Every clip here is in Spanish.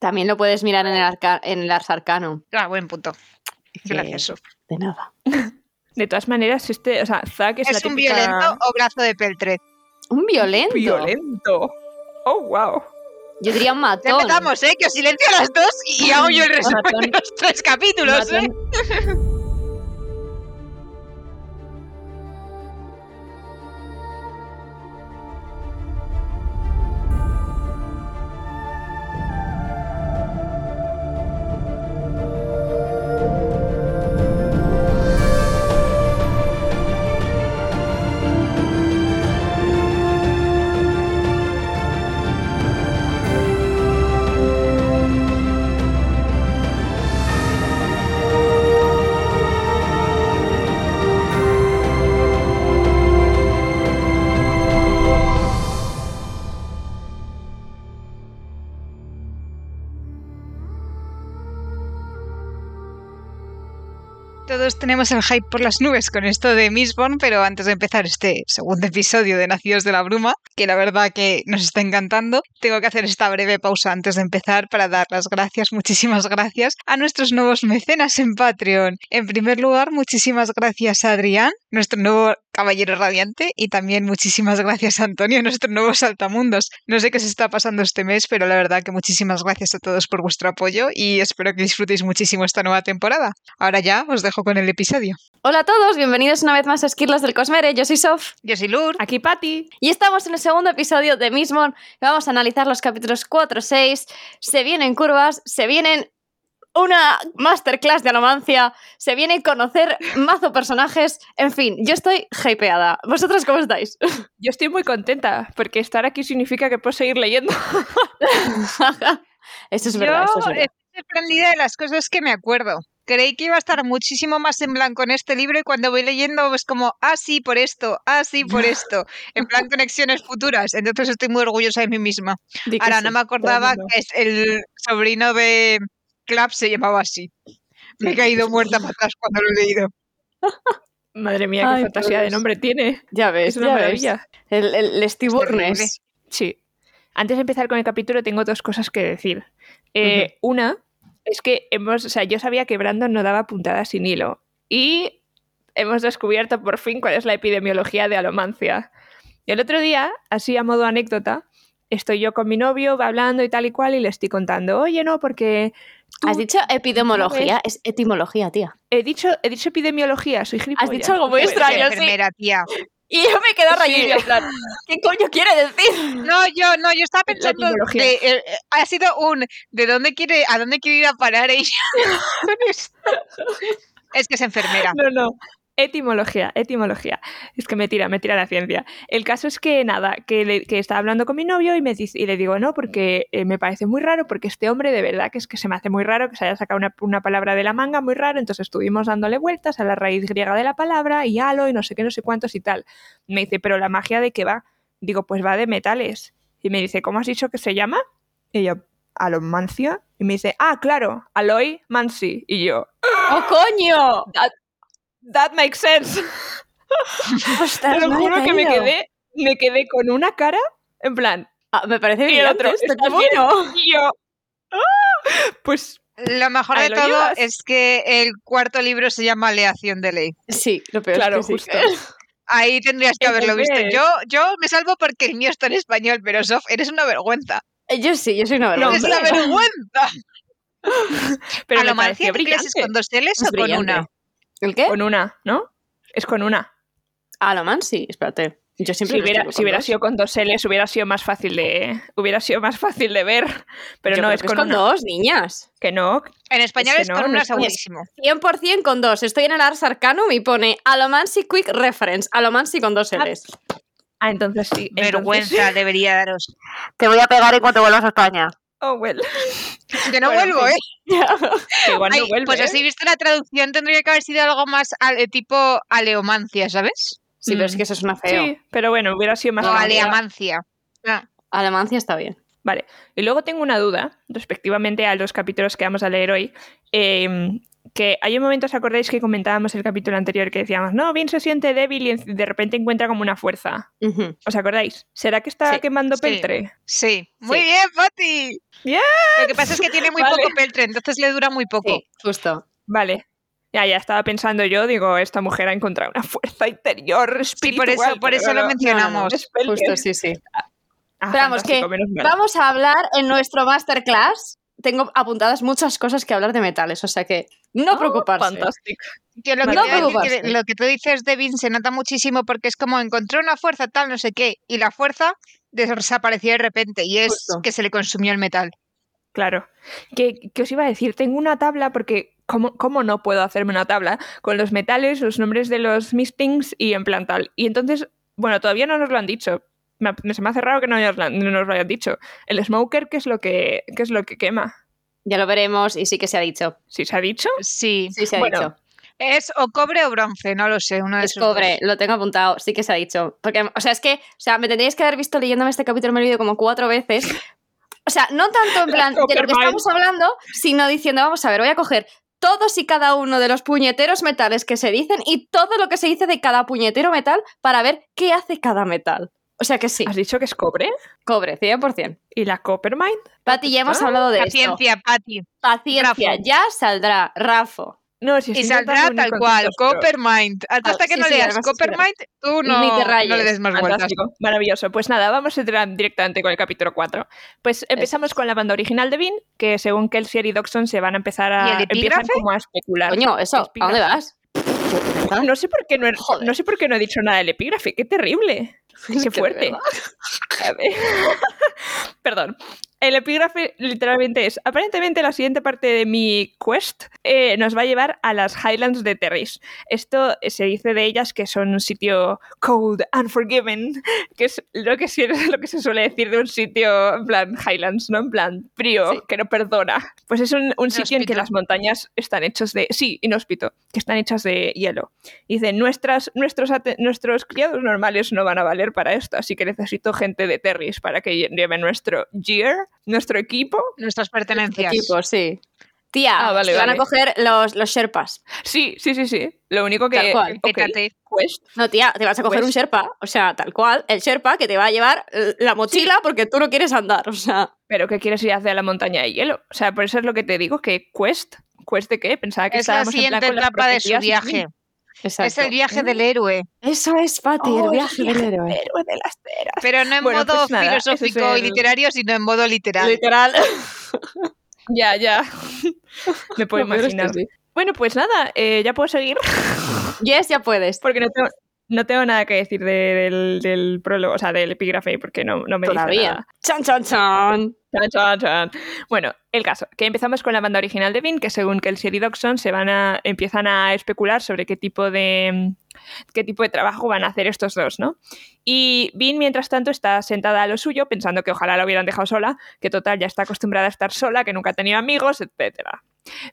También lo puedes mirar en el, arca en el Ars Arcanum. Ah, buen punto. Gracias, Sof. De nada. De todas maneras, este, o sea, Zack es, ¿Es la un típica- violento o brazo de peltred? Un violento. Violento. Oh, wow. Yo diría un Ya matón. empezamos, ¿eh? Que os silencio a las dos y hago yo el resumen de los tres capítulos, ¿eh? Todos tenemos el hype por las nubes con esto de Mistborn, pero antes de empezar este segundo episodio de Nacidos de la Bruma, que la verdad que nos está encantando, tengo que hacer esta breve pausa antes de empezar para dar las gracias, muchísimas gracias, a nuestros nuevos mecenas en Patreon. En primer lugar, muchísimas gracias a Adrián, nuestro nuevo caballero radiante, y también muchísimas gracias a Antonio, nuestro nuevo saltamundos. No sé qué se está pasando este mes, pero la verdad que muchísimas gracias a todos por vuestro apoyo y espero que disfrutéis muchísimo esta nueva temporada. Ahora ya os dejo con el episodio. Hola a todos, bienvenidos una vez más a Esquirlas del Cosmere. Yo soy Sof Yo soy Lur. Aquí Patty. y estamos en el segundo episodio de Mismon. Vamos a analizar los capítulos 4, 6. Se vienen curvas, se vienen una masterclass de alomancia, se viene conocer mazo personajes. En fin, yo estoy hypeada. ¿Vosotros cómo estáis? Yo estoy muy contenta porque estar aquí significa que puedo seguir leyendo. Eso es verdad, eso es Yo verdad. estoy sorprendida de las cosas que me acuerdo. Creí que iba a estar muchísimo más en blanco en este libro y cuando voy leyendo es como, ah, sí, por esto, ah, sí, por esto. En plan, conexiones futuras. Entonces estoy muy orgullosa de mí misma. Ahora, sí. no me acordaba que es el sobrino de Clap se llamaba así. Me he caído muerta para atrás cuando lo he leído. Madre mía, qué Ay, fantasía de Dios. nombre tiene. Ya ves, Es una ya ves. maravilla. El, el, el Steve. Burnes. Sí. Antes de empezar con el capítulo tengo dos cosas que decir. Eh, Una es que hemos, o sea, yo sabía que Brandon no daba puntadas sin hilo y hemos descubierto por fin cuál es la epidemiología de alomancia. Y el otro día, así a modo anécdota, estoy yo con mi novio, va hablando y tal y cual y le estoy contando, oye, no, porque Has dicho epidemiología, es etimología, tía. he dicho, he dicho epidemiología, soy gilipollas. dicho algo muy extraño. Sí. tía. Y yo me quedo Sí. rayada en plan, ¿qué coño quiere decir? No, yo no, yo estaba pensando etimología. de, eh, eh, ha sido un ¿de dónde quiere a dónde quiere ir a parar ella? es que es enfermera. No, no. Etimología, etimología. Es que me tira, me tira la ciencia. El caso es que nada, que, le- que estaba hablando con mi novio y, me dice, y le digo, no, porque eh, me parece muy raro, porque este hombre de verdad que es que se me hace muy raro que se haya sacado una, una palabra de la manga muy raro, entonces estuvimos dándole vueltas a la raíz griega de la palabra y halo y no sé qué, no sé cuántos y tal. Me dice, pero la magia de qué va? Digo, pues va de metales. Y me dice, ¿cómo has dicho que se llama? Y yo, alomancia. Y me dice, ah, claro, Aloy Mansi. Y yo, ¡Oh, coño! That makes sense. Ostras, Te lo no juro que me quedé, me quedé con una cara, en plan, Ah, me parece y el brillante otro, esto, ¿estás qué bueno. y yo, "Ah". pues Lo mejor de lo todo llevas. es que el cuarto libro se llama Aleación de ley. Sí, lo peor claro, es que sí. justo. Ahí tendrías que haberlo visto. Yo, yo me salvo porque el mío está en español, pero Sof, eres una vergüenza. Eh, Yo sí, yo soy una No, ¡Eres vergüenza. una vergüenza! Pero me ¿Alomancia pareció qué clases brillante. con dos L's Es o con brillante. una? ¿El qué? Con una, ¿no? Es con una. Ah, lo man, sí, espérate. Yo siempre Si lo hubiera, si con hubiera sido con dos L's, hubiera sido más fácil de. Hubiera sido más fácil de ver. Pero Yo no, creo es que con, con una. dos, niñas. Que no. En español que es, no, con no una es con- segurísimo. 100% con dos. Estoy en el Ars Arcanum y pone Alomancy Quick Reference. Alomancy con dos L's. Ah, entonces sí. entonces- Vergüenza debería daros. Te voy a pegar en cuanto vuelvas a España. Oh, well. Que no Bueno, vuelvo, ¿eh? Que igual Ay, no vuelve. pues ¿eh? así visto la traducción tendría que haber sido algo más ale- tipo aleomancia, ¿sabes? Sí, pero es Mm. que eso es una feo. Sí, pero bueno, hubiera sido más o aleamancia. Ah, Alemancia está bien. Vale, y luego tengo una duda respectivamente a los capítulos que vamos a leer hoy. Eh, que hay un momento, ¿os acordáis que comentábamos el capítulo anterior que decíamos, no, Vin se siente débil y de repente encuentra como una fuerza? ¿Os acordáis? ¿Será que está Sí, quemando sí. peltre? Sí. Muy Sí. bien, Pati. ¡Bien! Lo que pasa es que tiene muy Vale. poco peltre, entonces le dura muy poco. Sí, justo. Vale. Ya, ya estaba pensando yo, digo, esta mujer ha encontrado una fuerza interior Sí, espiritual. por eso, por eso lo no, mencionamos. Justo, sí, sí. Ah, Pero vamos, fantástico, que. Vamos a hablar en nuestro masterclass. Tengo apuntadas muchas cosas que hablar de metales, o sea que no Ah, preocuparse. Fantástico. Que lo, que No preocuparse. que lo que tú dices de Vin se nota muchísimo porque es como encontró una fuerza tal, no sé qué, y la fuerza desapareció de repente y es Justo. que se le consumió el metal. Claro. ¿Qué, qué os iba a decir? Tengo una tabla porque ¿cómo, ¿cómo no puedo hacerme una tabla con los metales, los nombres de los mistings y en plan tal? Y entonces, bueno, todavía no nos lo han dicho. Me, se me hace raro que no, nos lo- no nos lo hayan dicho. El smoker, ¿qué es lo que, qué es lo que quema? Ya lo veremos y sí que se ha dicho. ¿Sí se ha dicho? Sí. Sí se ha Bueno, dicho. Es o cobre o bronce, no lo sé, uno de Es esos cobre, dos. lo tengo apuntado, sí que se ha dicho. Porque, o sea, es que, o sea, me tendríais que haber visto leyéndome este capítulo, me lo he leído como cuatro veces. O sea, no tanto en plan de lo que estamos hablando, sino diciendo, vamos a ver, voy a coger todos y cada uno de los puñeteros metales que se dicen y todo lo que se dice de cada puñetero metal para ver qué hace cada metal. O sea que sí, ¿Has dicho que es cobre? cobre, 100%. ¿Y la Coppermine? Pati, ya hemos Ah, hablado de esto. Paciencia, Pati. Paciencia, ya saldrá, Rafo. No, si Y saldrá tal cual, Coppermind. Hasta, Ah, hasta que sí, no sí, leas Coppermind, tú no, Ni te no le des más vueltas. Maravilloso. Pues nada, vamos a entrar directamente con el capítulo 4. Pues empezamos con la banda original de Vin, que según Kelsier y Doxon se van a empezar ¿Y a el empiezan como a especular. Coño, eso, ¿a dónde vas? No sé por qué no he, Joder. no sé por qué no he dicho nada del epígrafe, qué terrible. Qué fuerte. Perdón. El epígrafe literalmente es, aparentemente la siguiente parte de mi quest eh, nos va a llevar a las Highlands de Terris. Esto eh, se dice de ellas que son un sitio cold, unforgiven, que es lo que, sí- lo que se suele decir de un sitio en plan Highlands, ¿no? En plan frío, Sí. que no perdona. Pues es un, un sitio en que las montañas están hechas de... Sí, inhóspito, que están hechas de hielo. Dice, nuestras, nuestros, nuestros criados normales no van a valer para esto, así que necesito gente de Terris para que lle- lleve nuestro gear, nuestro equipo. Nuestras pertenencias. Equipo, sí. Tía, Ah, vale, van a coger los, los Sherpas. Sí, sí, sí, sí. Lo único que... Tal cual. ok, Pétate. quest. No, tía, te vas a coger un Sherpa. O sea, tal cual. El Sherpa que te va a llevar la mochila porque tú no quieres andar. O sea, Pero ¿qué quieres ir hacia la montaña de hielo? O sea, por eso es lo que te digo, que quest... ¿Quest de qué? Pensaba que Es la estábamos en plan siguiente con etapa de su viaje. Exacto. Es el viaje del héroe. Eso es, Pati, Oh, el viaje del héroe. Héroe de las teras. Pero no en Bueno, modo pues nada, ese es filosófico y el- literario, sino en modo literal. Literal. Ya, ya. Me puedo imaginar. sí. Bueno, pues nada, eh, ya puedo seguir. Yes, ya puedes. Porque no tengo, no tengo nada que decir de- del, del prólogo, o sea, del epígrafe, porque no, no me dice Todavía. nada. Chan, chan, chan. Chan, chan, chan. Bueno, el caso, que empezamos con la banda original de Vin, que según Kelsier y Doxon se van a, empiezan a especular sobre qué tipo de qué tipo de trabajo van a hacer estos dos, ¿no? Y Vin, mientras tanto, está sentada a lo suyo, pensando que ojalá la hubieran dejado sola, que total ya está acostumbrada a estar sola, que nunca ha tenido amigos, etcétera.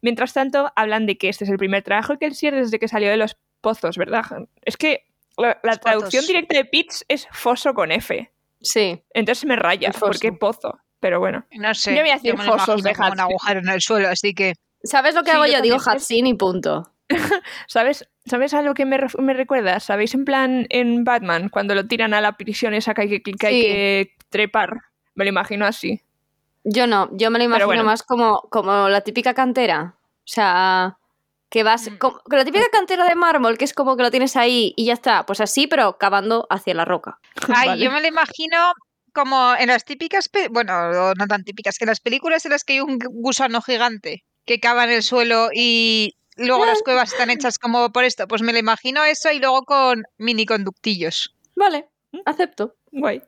Mientras tanto, hablan de que este es el primer trabajo de Kelsier desde que salió de los pozos, ¿verdad? Es que la, traducción directa de Pitts es foso con F. Sí. Entonces me raya, porque pozo. Pero bueno. No sé. Yo voy a decir me lo fosos de como un agujero en el suelo, así que. ¿Sabes lo que Sí, hago yo yo? Digo. Hatsin y punto. ¿Sabes, ¿Sabes a lo que me, me recuerda? ¿Sabéis en plan en Batman, cuando lo tiran a la prisión esa que hay que, que, hay que trepar? Me lo imagino así. Yo no, yo me lo imagino bueno. más como, como la típica cantera. O sea, que vas. Mm. como- con la típica cantera de mármol, que es como que lo tienes ahí y ya está. Pues así, pero cavando hacia la roca. Ay, Vale. yo me lo imagino como en las típicas, bueno, no tan típicas, en las películas en las que hay un gu- gusano gigante que cava en el suelo y luego las cuevas están hechas como por esto, pues me lo imagino eso y luego con mini conductillos, Vale, acepto. Guay.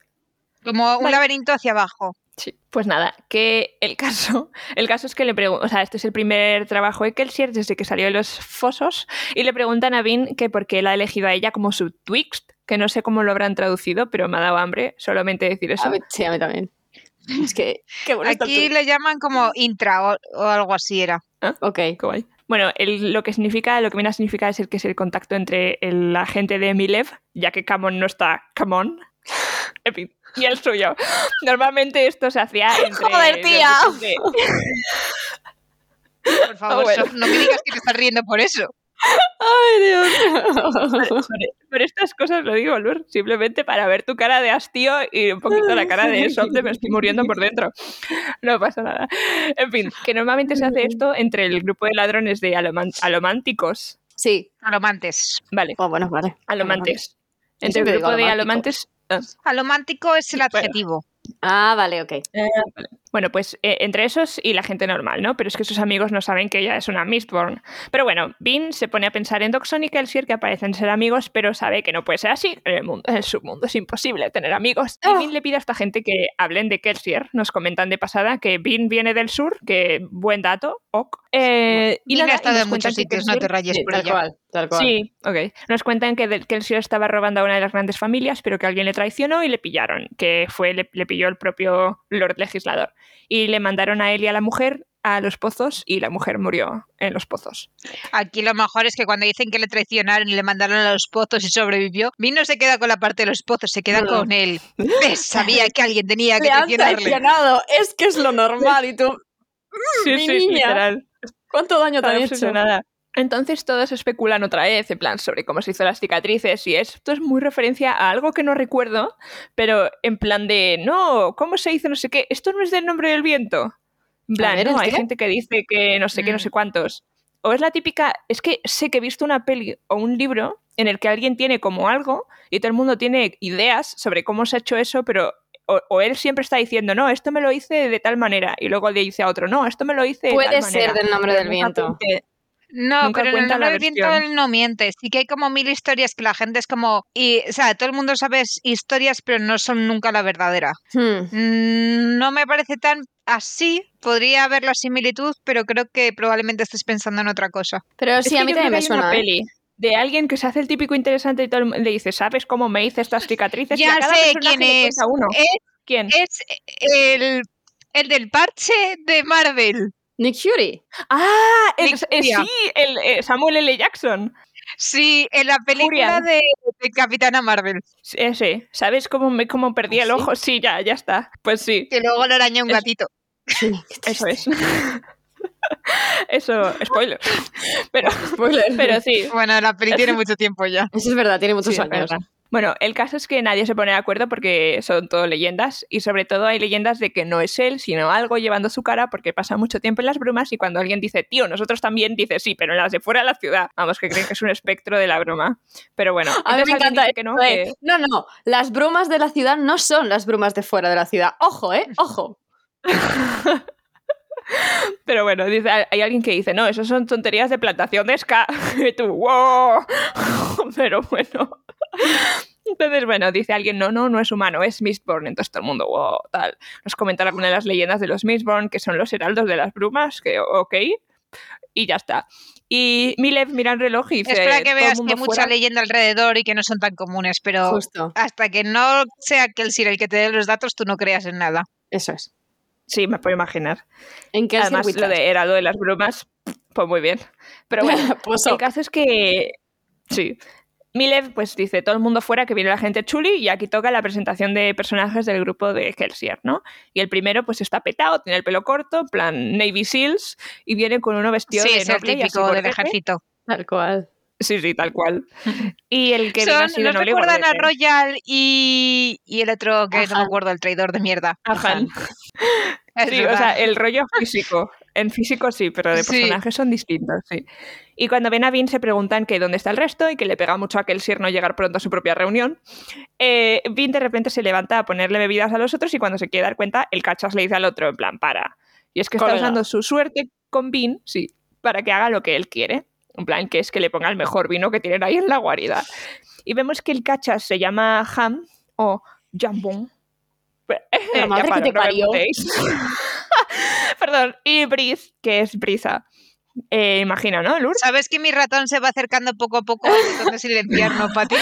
como un Vale. laberinto hacia abajo. Sí. Pues nada, que el caso, el caso es que le preguntan, o sea, este es el primer trabajo de Kelsier desde que salió de los fosos y le preguntan a Vin que por qué la ha elegido a ella como su Twixt, que no sé cómo lo habrán traducido, pero me ha dado hambre solamente decir eso. A mí, sí, a mí también. Es que, qué Aquí tú. le llaman como intra o, o algo así era. Ok. Qué guay. Bueno, el- lo que significa, lo que viene a significar es el que es el contacto entre el agente de Milev, ya que Camon no está Camon, Epi- y el suyo. Normalmente esto se hacía entre Joder, tía. de- Por favor, bueno. No me digas que te estás riendo por eso. Ay, Dios. Por, por estas cosas lo digo, Lur, simplemente para ver tu cara de hastío y un poquito la cara de Sof de me estoy muriendo por dentro. No pasa nada. En fin, que normalmente se hace esto entre el grupo de ladrones de alománticos. Sí. Alomantes. Vale, Oh, bueno, vale. alomantes. Entre el grupo de alomantes. Alomántico es el adjetivo. Ah, vale, ok. Bueno, pues eh, entre esos y la gente normal, ¿no? Pero es que sus amigos no saben que ella es una Mistborn. Pero bueno, Bean se pone a pensar en Doxon y Kelsier, que parecen ser amigos, pero sabe que no puede ser así. En el mundo, en su mundo es imposible tener amigos. Y Ah. Bean le pide a esta gente que hablen de Kelsier. Nos comentan de pasada que Bean viene del sur, que buen dato, ok. Eh, y Bean nada, ha estado en muchos que sitios, no te Kelsier- rayes Sí, por tal ella. cual, tal cual. Sí, ok. Nos cuentan que, Sir estaba robando a una de las grandes familias, pero que alguien le traicionó y le pillaron, que fue le, le el propio Lord Legislador. Y le mandaron a él y a la mujer a los pozos y la mujer murió en los pozos. Aquí lo mejor es que cuando dicen que le traicionaron y le mandaron a los pozos y sobrevivió, Vin no se queda con la parte de los pozos, se queda No. con él. ¿Ves? Sabía que alguien tenía que Le han traicionarle. traicionado. Es que es lo normal. Y tú, Sí, Mi sí, niña. literal. ¿cuánto daño te han hecho? obsesionada. Entonces todos especulan otra vez, en plan, sobre cómo se hizo las cicatrices y esto es muy referencia a algo que no recuerdo, pero en plan de, no, ¿cómo se hizo no sé qué? Esto no es del nombre del viento. En plan, ver, no, ¿el hay qué? gente que dice que no sé qué, no Mm. sé cuántos. O es la típica, es que sé que he visto una peli o un libro en el que alguien tiene como algo y todo el mundo tiene ideas sobre cómo se ha hecho eso, pero o, o él siempre está diciendo, no, esto me lo hice de tal manera, y luego le dice a otro, no, esto me lo hice de Puede tal ser manera. del nombre del viento. No, Nunca pero en el no miente. Sí que hay como mil historias que la gente es como... Y, o sea, todo el mundo sabe historias, pero no son nunca la verdadera. Hmm. Mm, No me parece tan así. Podría haber la similitud, pero creo que probablemente estés pensando en otra cosa. Pero Es sí, que a mí también me hay una suena. ¿eh? peli de alguien que se hace el típico interesante y todo el mundo le dice, ¿sabes cómo me hice estas cicatrices? Y Ya a cada sé quién es. uno. Es, ¿Quién? es el, el del parche de Marvel. Nick Fury. Ah, el- Nick eh, sí, el, eh, Samuel L. Jackson. Sí, en la película de, de Capitana Marvel. Sí, Ese. ¿Sabes cómo, me, cómo perdí ¿Ah, el sí? ojo? Sí, ya, ya está. Pues sí, Que luego lo araña un Es- gatito. Sí, eso es. Eso, spoiler. Pero, Spoiler. pero sí, Bueno, la peli tiene mucho tiempo ya. Eso es verdad, tiene muchos Sí, años. Bueno, el caso es que nadie se pone de acuerdo porque son todo leyendas y sobre todo hay leyendas de que no es él, sino algo llevando su cara porque pasa mucho tiempo en las brumas y cuando alguien dice, tío, nosotros también, dice, sí, pero en las de fuera de la ciudad. Vamos, que creen que es un espectro de la broma. Pero bueno, A mí entonces me alguien encanta dice que no, ¿eh? que- No, no, las brumas de la ciudad no son las brumas de fuera de la ciudad. Ojo, ¿eh? Ojo. Pero bueno, dice, hay alguien que dice, no, eso son tonterías de plantación de ska. Y tú, wow. Pero bueno. Entonces, bueno, dice alguien, no, no, no es humano, es Mistborn. Entonces todo el mundo, wow, tal. Nos comentan alguna de las leyendas de los Mistborn, que son los heraldos de las brumas, que ok. Y ya está. Y Milev mira el reloj y dice, Espera que veas que hay mucha fuera. leyenda alrededor y que no son tan comunes, pero Justo. hasta que no sea que el Sir el que te dé los datos, tú no creas en nada. Eso es. Sí, me puedo imaginar. ¿En qué Además, lo de heraldo de las brumas, pues muy bien. Pero bueno, pues El caso es que. Sí. Milev pues dice todo el mundo fuera que viene la gente chuli y aquí toca la presentación de personajes del grupo de Kelsier, ¿no? Y el primero pues está petado, tiene el pelo corto, en plan Navy Seals y viene con uno vestido Sí, de es el noble y así típico del bordete. ejército. Tal cual. Sí, sí, tal cual. Y el que viene Son, así de ¿Nos noble y recuerdan a. Royal y, y el otro que no me Ajá. acuerdo, el traidor de mierda? Ajá. Es Sí, o sea, el rollo físico. En físico sí, pero de Sí. personajes son distintos, sí. Y cuando ven a Vin se preguntan que dónde está el resto y que le pega mucho a Kelsier no llegar pronto a su propia reunión. Eh, Vin de repente se levanta a ponerle bebidas a los otros y cuando se quiere dar cuenta, el cachas le dice al otro, en plan, para. Y es que está usando su suerte con Vin, sí, para que haga lo que él quiere. En plan, que es que le ponga el mejor vino que tienen ahí en la guarida. Y vemos que el cachas se llama Ham o Jambon. La madre que te parió. Perdón, y Briz, que es Brisa. Eh, imagina, ¿no, Lur? ¿Sabes que mi ratón se va acercando poco a poco al botón de silenciar, no, Pati?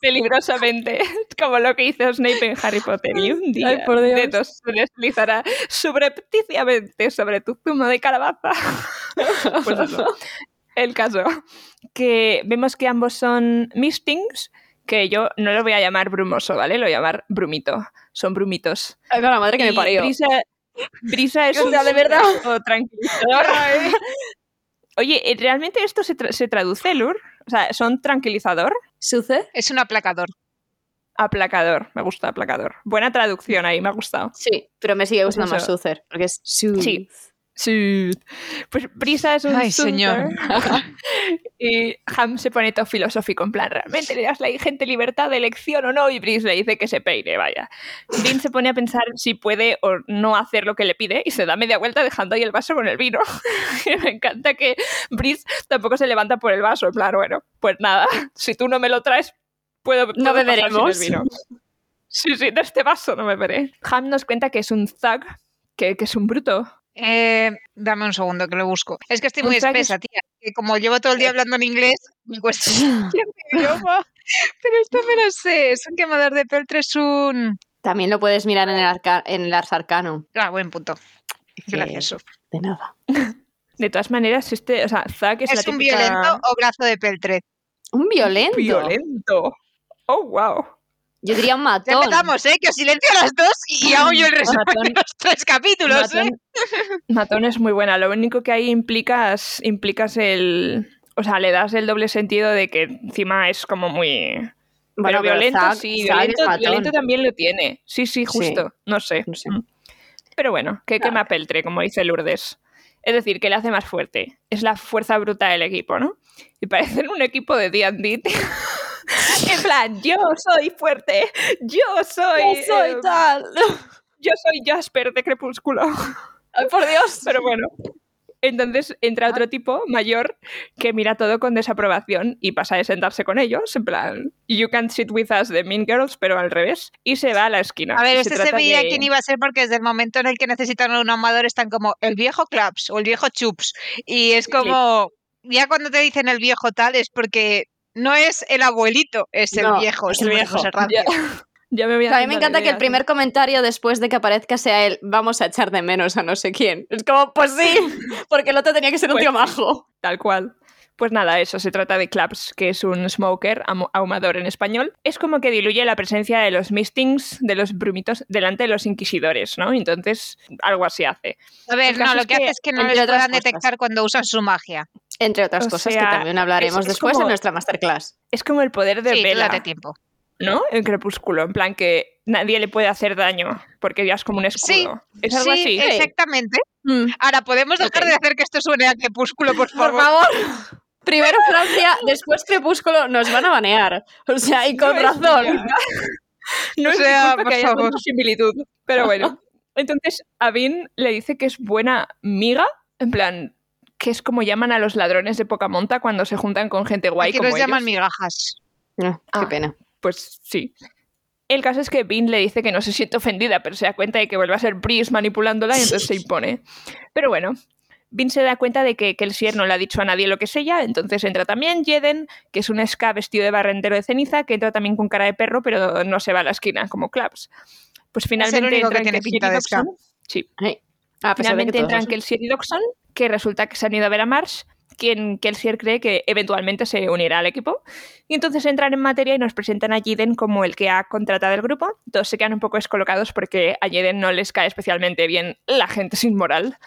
Peligrosamente, como lo que hizo Snape en Harry Potter. Y un día Ay, por Dios. Dedos se deslizará subrepticiamente sobre tu zumo de calabaza. pues eso. El caso, que vemos que ambos son mistings, que yo no lo voy a llamar brumoso, ¿vale? Lo voy a llamar brumito. Son brumitos. Ay, con la madre que me parió. Brisa, Brisa es O sea, un de verdad. poco tranquilizador. Oye, ¿eh, ¿realmente esto se, tra- se traduce, Lur? O sea, ¿son tranquilizador? ¿Suce? Es un aplacador. Aplacador, me gusta aplacador. Buena traducción ahí, me ha gustado. Sí, pero me sigue gustando Pues más eso. Suther, porque es. Sí. Sí. Pues Brisa es un Ay, señor. Y Ham se pone todo filosófico, en plan, ¿realmente le das a la gente libertad de elección o no? Y Brice le dice que se peine, vaya. Dean se pone a pensar si puede o no hacer lo que le pide y se da media vuelta dejando ahí el vaso con el vino. Me encanta que Brice tampoco se levanta por el vaso, en plan, bueno, pues nada, si tú no me lo traes, puedo, puedo pasar sin el beberemos. vino. Sí, sí, de este vaso no me veré. Ham nos cuenta que es un thug, que, que es un bruto, Eh, dame un segundo que lo busco. Es que estoy Un muy espesa, tía. Que como llevo todo el día hablando en inglés, me cuesta idioma. Pero esto me lo sé. Es un quemador de peltre, es un... También lo puedes mirar en el, arca en el Ars Arcanum. Ah, buen punto. Gracias. Sof. De nada. De todas maneras, este, o sea, Zack es, ¿Es, la un típica- violento o brazo de peltre? Un violento. Violento. Oh, wow. Yo diría un Ya matón. empezamos, ¿eh? Que os silencio a las dos y hago yo el resumen Matón. de los tres capítulos, ¿eh? Matón, Matón es muy buena. Lo único que ahí implicas, implicas el. O sea, le das el doble sentido de que encima es como muy. Bueno, pero violento Zack- sí, violento, también lo tiene. Sí, sí, justo. No sé. No sé. Mm. Pero bueno, que Claro. quema peltre, como dice Lourdes. Es decir, que le hace más fuerte. Es la fuerza bruta del equipo, ¿no? Y parecen un equipo de D&D. en plan, yo soy fuerte. Yo soy... Yo soy eh, tal. yo soy Jasper de Crepúsculo. Ay, por Dios. Pero bueno. Entonces entra otro tipo mayor que mira todo con desaprobación y pasa de sentarse con ellos, en plan, you can sit with us de Mean Girls, pero al revés, y se va a la esquina. A ver, este se trata veía de- quién iba a ser porque desde el momento en el que necesitan un ahumador están como el viejo Claps o el viejo Chups. Y es como, ya cuando te dicen el viejo tal es porque no es el abuelito, es el No, viejo, es el viejo. viejo. Ya, ya me voy O sea, a mí me encanta que el primer comentario después de que aparezca sea el vamos a echar de menos a no sé quién. Es como, pues sí, porque el otro tenía que ser un Pues tío majo. Tal cual. Pues nada, eso se trata de Claps, que es un smoker, ahumador en español. Es como que diluye la presencia de los mistings, de los brumitos, delante de los inquisidores, ¿no? Entonces, algo así hace. A ver, no, lo que, hace es que no les puedan cosas. detectar cuando usan su magia. Entre otras O cosas sea, que también hablaremos es- es después como- en nuestra masterclass. Es como el poder de sí, Vela, date tiempo. ¿no? En Crepúsculo, en plan que nadie le puede hacer daño porque ya es como un escudo. Sí, es algo sí, así. exactamente. Mm. Ahora, ¿podemos dejar de hacer que esto suene a crepúsculo, por Por favor? Primero Francia, después Crepúsculo, nos van a banear. O sea, y con No es razón. No O es sea, por que haya favor. similitud. Pero bueno. Entonces, Avin le dice que es buena miga, en plan, que es como llaman a los ladrones de poca monta cuando se juntan con gente guay como los llaman migajas. Ah, Qué Ah. pena. Pues sí. El caso es que Vin le dice que no se siente ofendida, pero se da cuenta de que vuelve a ser Brice manipulándola y entonces se impone. Pero bueno, Vin se da cuenta de que Kelsier no le ha dicho a nadie lo que es ella, entonces entra también Jeden, que es un ska vestido de barrendero de ceniza, que entra también con cara de perro, pero no se va a la esquina, como Claps. Pues finalmente único entra que en tiene pinta y de ska. Sí, Ay, a pesar de que Finalmente entran Kelsier y Doxon, que resulta que se han ido a ver a Marsh, quien Kelsier cree que eventualmente se unirá al equipo. Y entonces entran en materia y nos presentan a Jiden como el que ha contratado el grupo. Todos se quedan un poco descolocados porque a Jiden no les cae especialmente bien la gente sin moral.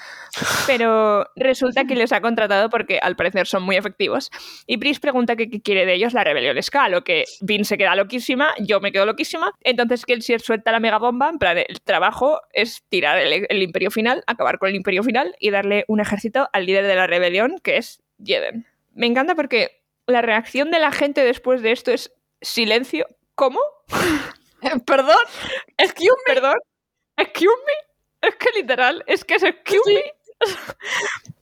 Pero resulta que les ha contratado porque al parecer son muy efectivos. Y Brice pregunta qué quiere de ellos la rebelión Ska, a lo que Vin se queda loquísima, yo me quedo loquísima. Entonces Kelsier suelta la megabomba, en plan, el trabajo es tirar el, el imperio final, acabar con el imperio final y darle un ejército al líder de la rebelión, que es Jeden. Me encanta porque la reacción de la gente después de esto es silencio. ¿Cómo? Perdón. Excuse me. Perdón. Excuse me. Es que literal, es que es excuse me.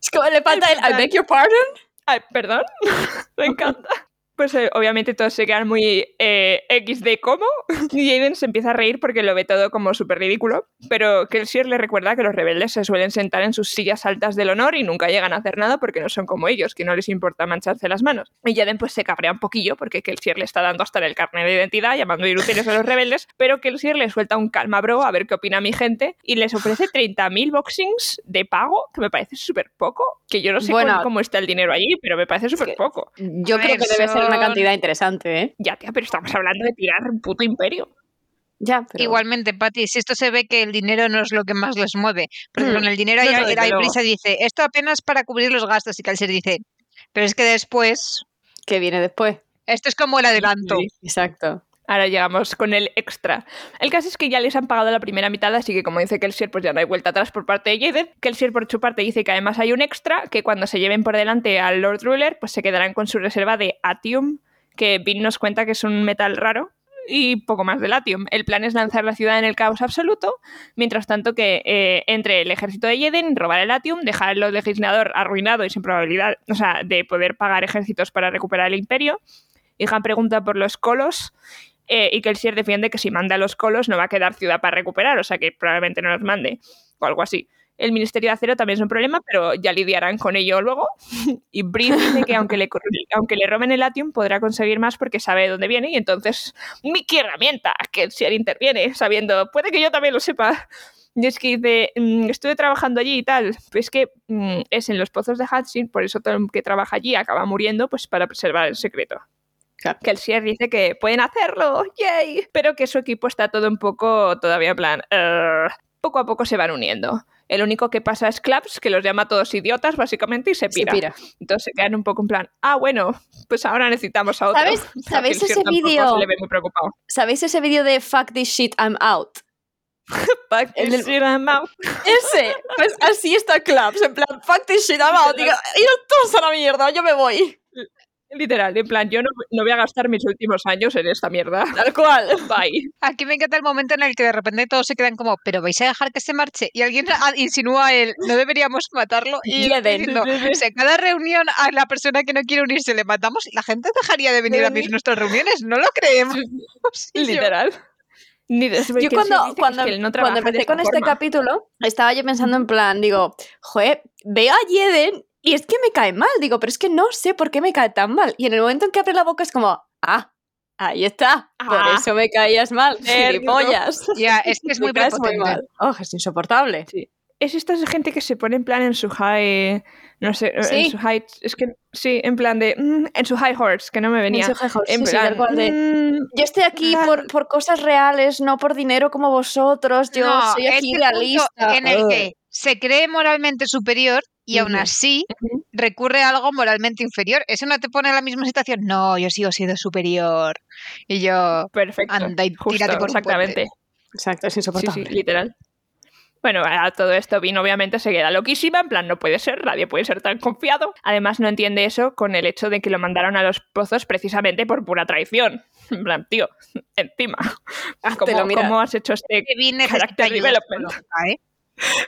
Es como le falta el I beg your pardon. Ay, perdón. Me encanta. Pues eh, obviamente todos se quedan muy eh, XD como y Aiden se empieza a reír porque lo ve todo como súper ridículo, pero Kelsier le recuerda que los rebeldes se suelen sentar en sus sillas altas del honor y nunca llegan a hacer nada porque no son como ellos, que no les importa mancharse las manos. Y Aiden pues se cabrea un poquillo porque Kelsier le está dando hasta el carnet de identidad llamando inútiles a los rebeldes, pero Kelsier le suelta un calma bro a ver qué opina mi gente y les ofrece 30.000 boxings de pago, que me parece súper poco, que yo no sé Bueno. cómo- cómo está el dinero allí, pero me parece súper poco. Yo creo que debe ser una cantidad interesante, ¿eh? Ya, tía, pero estamos hablando de tirar un puto imperio. Ya, pero... Igualmente, Patti, si esto se ve que el dinero no es lo que más les mueve, porque Mm. con el dinero No, hay, no, hay prisa dice, esto apenas para cubrir los gastos, y Calcer dice, pero es que después, ¿Qué viene después? esto es como el adelanto. Sí. Exacto. Ahora llegamos con el extra. El caso es que ya les han pagado la primera mitad, así que como dice Kelsier, pues ya no hay vuelta atrás por parte de Jaden. Kelsier por su parte dice que además hay un extra, que cuando se lleven por delante al Lord Ruler, pues se quedarán con su reserva de Atium, que Vin nos cuenta que es un metal raro, y poco más del Atium. El plan es lanzar la ciudad en el caos absoluto, mientras tanto que eh, entre el ejército de Jaden, robar el Atium, dejar al legislador arruinado y sin probabilidad, o sea, de poder pagar ejércitos para recuperar el imperio. Ihan pregunta por los colos eh, y Kelsier defiende que si manda a los colos no va a quedar ciudad para recuperar, o sea que probablemente no los mande, o algo así. El Ministerio de Acero también es un problema, pero ya lidiarán con ello luego. Y Brin dice que aunque le, aunque le roben el Atium, podrá conseguir más porque sabe de dónde viene. Y entonces, Mickey herramienta, Kelsier interviene, sabiendo, puede que yo también lo sepa. Y es que dice, "Mm, estuve trabajando allí y tal. Pues es que mm, es en los pozos de Hudson, por eso todo el que trabaja allí acaba muriendo, pues para preservar el secreto. Claro. Que el Sier dice que pueden hacerlo, yay, pero que su equipo está todo un poco todavía en plan, poco a poco se van uniendo. El único que pasa es Claps, que los llama a todos idiotas, básicamente, y se Se pira. Entonces se quedan un poco en plan, ah, bueno, pues ahora necesitamos a otro. ¿Sabes- sabéis ese vídeo? ¿Sabéis ese vídeo de Fuck this shit, I'm out? Fuck this shit, I'm out. Ese, pues así está Claps, en plan, fuck this shit, I'm out. Digo, iros todos a la mierda, yo me voy. Literal, en plan, yo no, no voy a gastar mis últimos años en esta mierda. Tal cual. Bye. Aquí me encanta el momento en el que de repente todos se quedan como, pero vais a dejar que se marche. Y alguien insinúa el, no deberíamos matarlo. Y diciendo, o sea, cada reunión a la persona que no quiere unirse le matamos, la gente dejaría de venir a mis, nuestras reuniones, no lo creemos. Literal. Ni de- Yo cuando, cuando, es que él no cuando empecé con este capítulo, estaba yo pensando en plan, digo, joder, veo a Jeden y es que me cae mal. Digo, pero es que no sé por qué me cae tan mal. Y en el momento en que abre la boca es como, ah, ahí está. Por Ah. eso me caías mal, gilipollas. Ya, es que es muy muy mal. Oh, es insoportable. Es esta gente que se pone en plan en su high. No sé, Sí. en su high. Es que sí, en plan de. mm, en su high horse, que no me venía. En su jejo, En sí, sí, plan. cual de, mm, Yo estoy aquí por, por cosas reales, no por dinero como vosotros. Yo No, soy aquí este realista. en el que se cree moralmente superior y aún así recurre a algo moralmente inferior. ¿Eso no te pone en la misma situación? No, yo sigo siendo superior. Y yo, perfecto. anda y justo, tírate por un exactamente. Exacto, es Sí, insoportable. sí, literal. Bueno, a todo esto Vin obviamente se queda loquísima, en plan, no puede ser, nadie puede ser tan confiado. Además, no entiende eso con el hecho de que lo mandaron a los pozos precisamente por pura traición. En plan, tío, encima. ¿Cómo, has hecho este Vin ayuda development.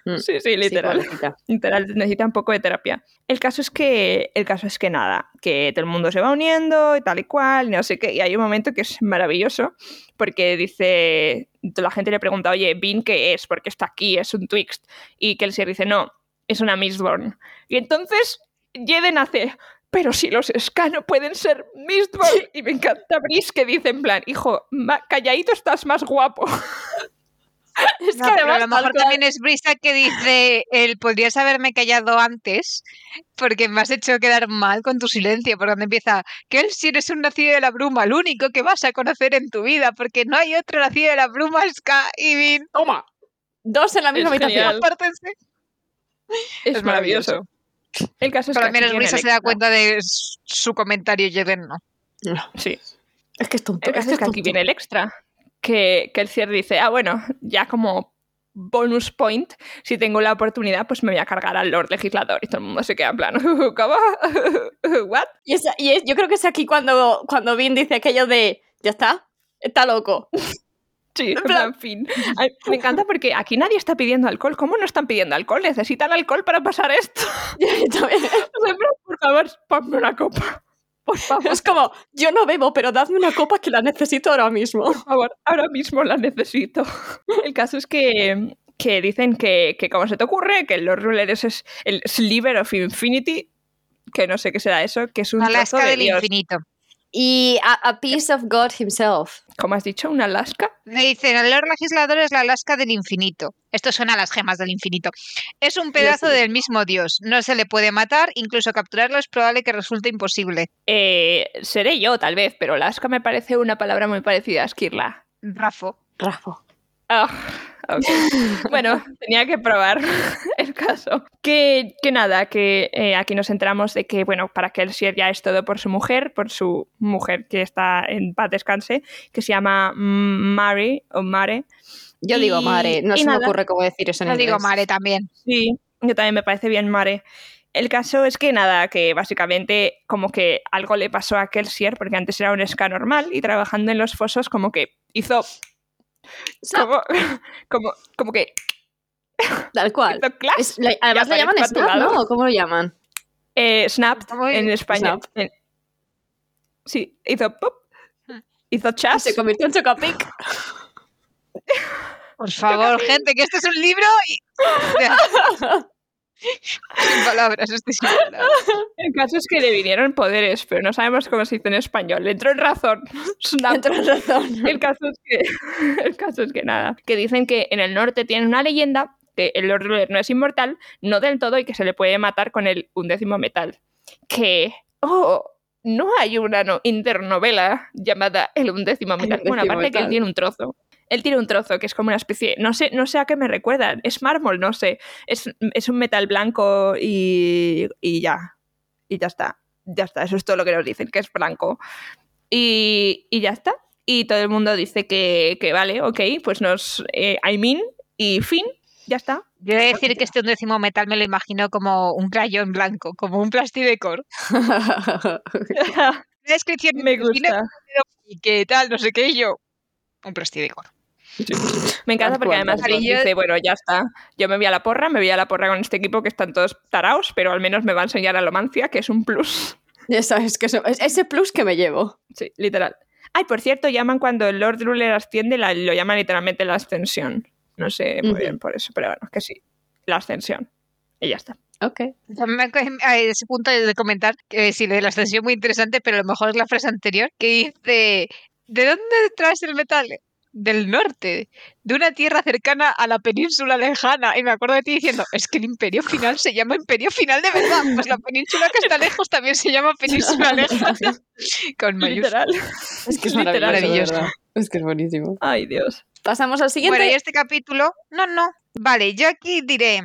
Mm. Sí, sí, literal. literal, necesita un poco de terapia. El caso es que, el caso es que nada, que todo el mundo se va uniendo y tal y cual, y no sé qué, y hay un momento que es maravilloso, porque dice, la gente le pregunta, oye, Vin, ¿qué es? Porque está aquí, es un Twixt. Y Kelsier dice, no, es una Mistborn. Y entonces Jeden hace, pero si los Ska pueden ser Mistborn. Y me encanta Brice que dice en plan, hijo, ma- calladito estás más guapo. Es No, pero a lo mejor también es Brisa que dice, él podrías haberme callado antes porque me has hecho quedar mal con tu silencio, por donde empieza, que él si eres un nacido de la bruma, el único que vas a conocer en tu vida, porque no hay otro nacido de la bruma, Ska y Vin. Toma. Dos en la misma Es habitación. Es, Es maravilloso. maravilloso. El caso es Pero que Brisa el se da cuenta de su comentario y Jeden no. Sí. Es que es tonto. El caso es que aquí tonto. viene el extra. Que, que el cierre dice, ah, bueno, ya como bonus point, si tengo la oportunidad, pues me voy a cargar al Lord Legislador. Y todo el mundo se queda en plan, ¿cómo? ¿What? Y, es- y es- yo creo que es aquí cuando, cuando Vin dice aquello de, ya está, está loco. Sí, en plan- fin. Me encanta porque aquí nadie está pidiendo alcohol. ¿Cómo no están pidiendo alcohol? Necesitan alcohol para pasar esto. Por favor, ponme una copa. Por favor, Es como, yo no bebo, pero dadme una copa que la necesito ahora mismo. por favor, ahora mismo la necesito. El caso es que, que dicen que, que, como se te ocurre, que los rulers es el Sliver of Infinity, que no sé qué será eso, que es un trozo Alaska de del Dios. infinito. Y a, a piece of God himself. ¿Cómo has dicho? ¿Un Alaska? Me dicen, el Lord Legislador es la Alaska del infinito. Esto suena a las gemas del infinito. Es un pedazo sí. del mismo Dios. No se le puede matar, incluso capturarlo es probable que resulte imposible. Eh, seré yo, tal vez, pero Alaska me parece una palabra muy parecida a Skirla. Rafo. Rafo. Ah, ok. Bueno, tenía que probar el caso. Que, que nada, que eh, aquí nos enteramos de que, bueno, para que el Sier ya es todo por su mujer, por su mujer que está en paz descanse, que se llama Mary o Mare. Yo digo Mare, no se me ocurre cómo decir eso en Yo digo. Mare también. Sí, yo también me parece bien Mare. El caso es que nada, que básicamente como que algo le pasó a Kelsier, porque antes era un ska normal y trabajando en los fosos como que hizo como, como, como que Tal cual. Es- le- además le llaman Snap. ¿no? ¿O ¿Cómo lo llaman? Eh, snap en bien. España. Snap. en- Sí, hizo pop, Ah. hizo chas. Se convirtió en Chocapic. Por favor, gente, que este es un libro y... sin palabras, este sin palabras. El caso es que le vinieron poderes, pero no sabemos cómo se dice en español. Le entró en razón. Entró en razón. El caso es que, el caso es que nada, que dicen que en el norte tienen una leyenda que el Lord Ruler no es inmortal, no del todo y que se le puede matar con el undécimo metal. Que, oh, no hay una no- internovela llamada el undécimo metal. bueno, undécimo aparte que él tiene un trozo. Él tiene un trozo que es como una especie, no sé, no sé a qué me recuerda, es mármol, no sé, es, es un metal blanco y, y ya, y ya está, ya está, eso es todo lo que nos dicen, que es blanco. Y, y ya está. Y todo el mundo dice que, que vale, ok, pues nos. Eh, I mean, y fin, ya está. Yo he de decir que este undécimo metal me lo imagino como un crayón blanco, como un plastidecor. La descripción Me gusta. y qué tal, no sé qué, y yo... Un plastidecor. Me encanta porque además dice, bueno, ya está. Yo me voy a la porra, me voy a la porra con este equipo que están todos taraos, pero al menos me va a enseñar alomancia, que es un plus. ya sabes que eso, es ese plus que me llevo. Sí, literal. Ay, por cierto, llaman cuando el Lord Ruler asciende, la- lo llaman literalmente la ascensión. No sé muy bien por eso, pero bueno, que sí. La ascensión. Y ya está. Ok. También coge a ese punto de comentar que sí, lo de la extensión muy interesante, pero a lo mejor es la frase anterior que dice, ¿de dónde traes el metal? Del norte, de una tierra cercana a la península lejana. Y me acuerdo de ti diciendo, es que el imperio final se llama imperio final de verdad. Pues la península que está lejos también se llama península lejana. Con mayúsculas. Es que es Literal. maravilloso, de Maravilloso. Es que es buenísimo. Ay, Dios. Pasamos al siguiente. Bueno, y este capítulo, no, no. Vale, yo aquí diré,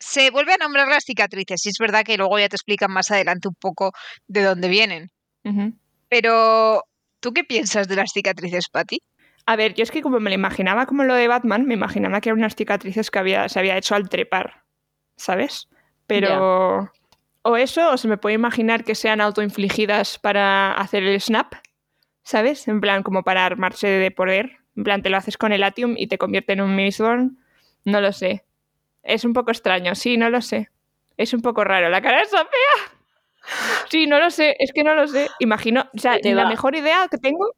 se vuelve a nombrar las cicatrices. Y es verdad que luego ya te explican más adelante un poco de dónde vienen. Pero, ¿tú qué piensas de las cicatrices, Patty? A ver, yo es que como me lo imaginaba como lo de Batman, me imaginaba que eran unas cicatrices que había, se había hecho al trepar, ¿sabes? Pero... O eso, o se me puede imaginar que sean autoinfligidas para hacer el snap, ¿sabes? En plan, como para armarse de poder. En plan, te lo haces con el Atium y te convierte en un Mistborn. No lo sé. Es un poco extraño, sí, no lo sé. Es un poco raro. La cara de Sofía. Sí, no lo sé, es que no lo sé. Imagino, o sea, la mejor idea que tengo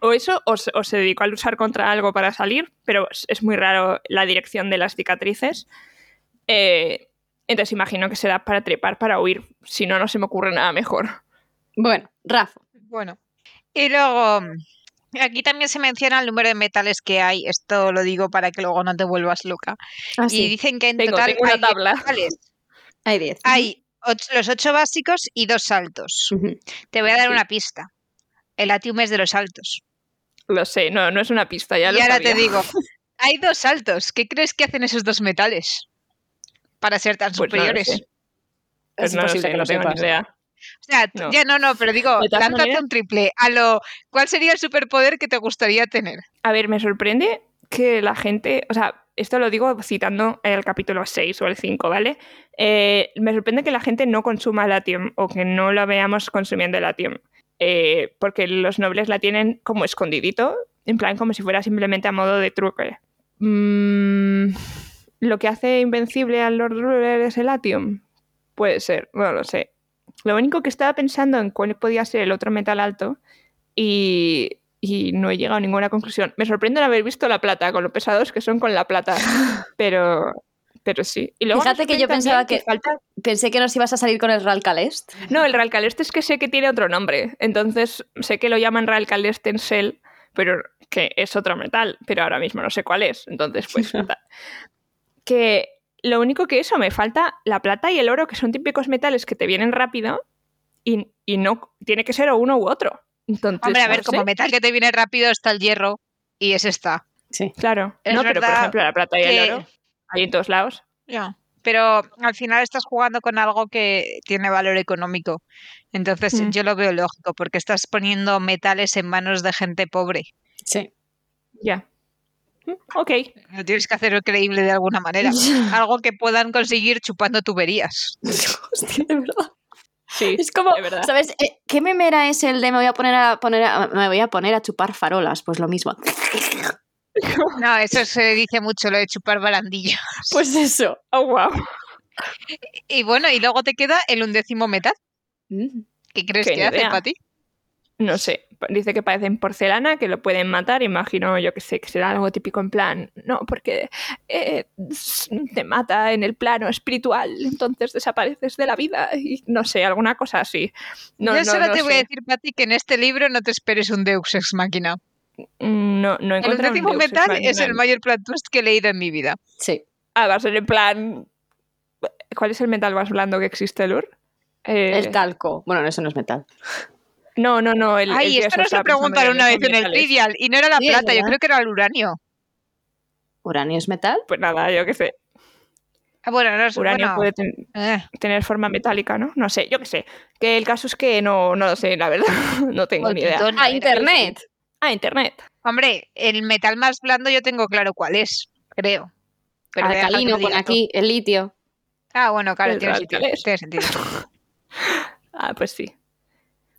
o eso, o se, o se dedicó a luchar contra algo para salir, pero es, es muy raro la dirección de las cicatrices. Eh, entonces imagino que será para trepar, para huir. Si no, no se me ocurre nada mejor. Bueno, Rafa. Bueno. Y luego, aquí también se menciona el número de metales que hay. Esto lo digo para que luego no te vuelvas loca. Ah, Y sí. dicen que en Tengo, total tengo una hay diez tabla. metales. Hay 10. Hay los ocho básicos y dos saltos. Ujú. Te voy a dar Sí. una pista. El atium es de los altos. Lo sé, no, no es una pista, ya y lo ahora sabía. te digo, hay dos saltos. ¿Qué crees que hacen esos dos metales para ser tan Pues no lo superiores? sé. Pues Es no lo sé, que no lo tengo ni idea. O sea, No. ya no, no, pero digo, lánzate un triple. A lo, ¿cuál sería el superpoder que te gustaría tener? A ver, me sorprende que la gente, o sea, esto lo digo citando el capítulo 6 o el 5, ¿vale? Eh, me sorprende que la gente no consuma Latium o que no lo veamos consumiendo Latium. Eh, porque los nobles la tienen como escondidito, en plan como si fuera simplemente a modo de truque. Mm, ¿Lo que hace invencible al Lord Ruler es el Latium? Puede ser, no lo sé. Lo único que estaba pensando en cuál podía ser el otro metal alto y, y no he llegado a ninguna conclusión. Me sorprende no haber visto la plata, con lo pesados que son con la plata, pero, pero sí. Y luego me Fíjate que yo pensaba que- falta... Pensé que nos ibas a salir con el Real Calest. No, el Real Caleste es que sé que tiene otro nombre, entonces sé que lo llaman Real Caleste en Shell, pero que es otro metal, pero ahora mismo no sé cuál es, entonces pues... que lo único que eso, me falta la plata y el oro, que son típicos metales que te vienen rápido y, y no tiene que ser o uno u otro. Entonces, Hombre, a no ver, como sé. metal que te viene rápido está el hierro y es esta. Sí. Claro. Es no, pero por ejemplo, la plata y el oro, hay en todos lados. Ya. Pero al final estás jugando con algo que tiene valor económico. Entonces Mm. yo lo veo lógico, porque estás poniendo metales en manos de gente pobre. Sí. Ya. Mm, Ok. Lo tienes que hacerlo creíble de alguna manera. Algo que puedan conseguir chupando tuberías. Hostia, de verdad. Sí. Es como, de verdad. ¿sabes? Eh, ¿Qué memera es el de me voy a poner a poner a- me voy a poner a chupar farolas? Pues lo mismo. No, eso se dice mucho, lo de chupar barandillas. Pues eso. Oh, wow. Y bueno, y luego te queda el undécimo metal. Mm. ¿Qué crees Qué que hace para ti? No sé. Dice que parecen porcelana, que lo pueden matar. Imagino, yo que sé, que será algo típico en plan. No, porque eh, te mata en el plano espiritual, entonces desapareces de la vida. Y no sé, alguna cosa así. No, Yo no, solo no te voy a decir, Pati, que en este libro no te esperes un Deus Ex Machina. Mm, No, no El Ex metal es el mayor plot twist que he leído en mi vida. Sí. Ah, va a ser en plan. ¿Cuál es el metal más blando que existe, Lur? Eh, El talco. Bueno, eso no es metal. no, no, no. El, Ay, el esto yeso, no se estaba pensando preguntaron una vez en el trivial y no era la Sí, plata, yo creo que era el uranio. ¿Uranio es metal? Pues nada, yo qué sé. Ah, bueno, no es Uranio bueno, puede ten- eh, tener forma metálica, ¿no? No sé, yo qué sé. Que el caso es que no, no lo sé, la verdad. no tengo o ni idea. ¡Ah, internet! Ah, internet. Hombre, el metal más blando yo tengo claro cuál es, creo. Pero a Alcalino tú. aquí, el litio. Ah, bueno, claro, tiene sentido, tiene sentido. Ah, pues sí.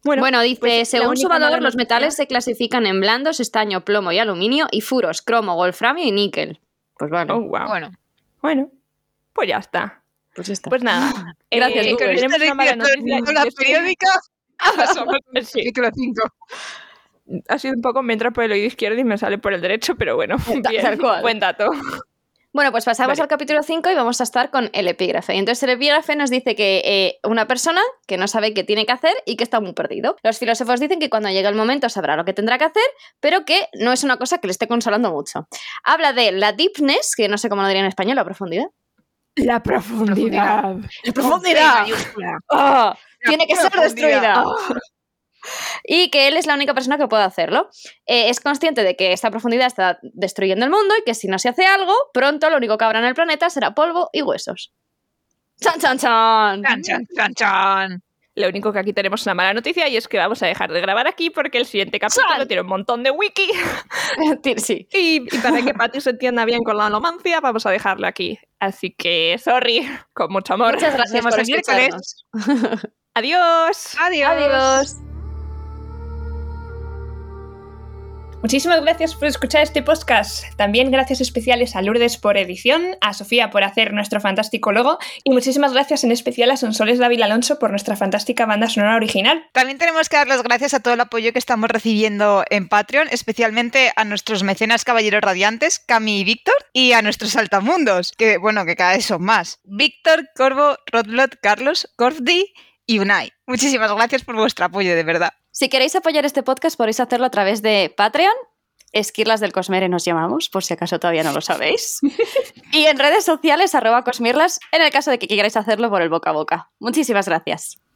Bueno, Bueno, dice, pues la según su valor, los metales se clasifican en blandos, estaño, plomo y aluminio, y furos, cromo, wolframio y níquel. Pues vale, oh, wow. Bueno. Bueno, pues ya está. pues ya está. Pues nada. Gracias, eh, Google. tenemos una mala noticia. la periódica capítulo 5. Ha sido un poco, me entra por el oído izquierdo y me sale por el derecho, pero bueno, bien, cual. buen dato. Bueno, pues pasamos Vale. al capítulo 5 y vamos a estar con el epígrafe. Y Entonces el epígrafe nos dice que eh, una persona que no sabe qué tiene que hacer y que está muy perdido. Los filósofos dicen que cuando llegue el momento sabrá lo que tendrá que hacer, pero que no es una cosa que le esté consolando mucho. Habla de la deepness, que no sé cómo lo diría en español, la profundidad. La profundidad. ¡La Profundidad. mayúscula. ¡Ah! La tiene que ser profundidad. destruida. Y que él es la única persona que puede hacerlo. Eh, es consciente de que esta profundidad está destruyendo el mundo y que si no se hace algo, pronto lo único que habrá en el planeta será polvo y huesos. ¡Chan, chan, chan! Chan, chan, chan, chan. Lo único que aquí tenemos una mala noticia y es que vamos a dejar de grabar aquí porque el siguiente capítulo ¡Sal! tiene un montón de wiki. Sí. Y, y para que Patty se entienda bien con la alomancia, vamos a dejarlo aquí. Así que, sorry, con mucho amor. Muchas gracias Nos por vemos el miércoles. escucharnos. Adiós. Adiós. Adiós. Muchísimas gracias por escuchar este podcast. También gracias especiales a Lourdes por edición, a Sofía por hacer nuestro fantástico logo y muchísimas gracias en especial a Sonsoles David Alonso por nuestra fantástica banda sonora original. También tenemos que dar las gracias a todo el apoyo que estamos recibiendo en Patreon, especialmente a nuestros mecenas caballeros radiantes, Cami y Víctor, y a nuestros altamundos, que bueno, que cada vez son más. Víctor, Corvo, Rodlot, Carlos, Gordi y Unai. Muchísimas gracias por vuestro apoyo, de verdad. Si queréis apoyar este podcast, podéis hacerlo a través de Patreon. Esquirlas del Cosmere nos llamamos, por si acaso todavía no lo sabéis. y en redes sociales, arroba Cosmirlas, en el caso de que queráis hacerlo por el boca a boca. Muchísimas gracias.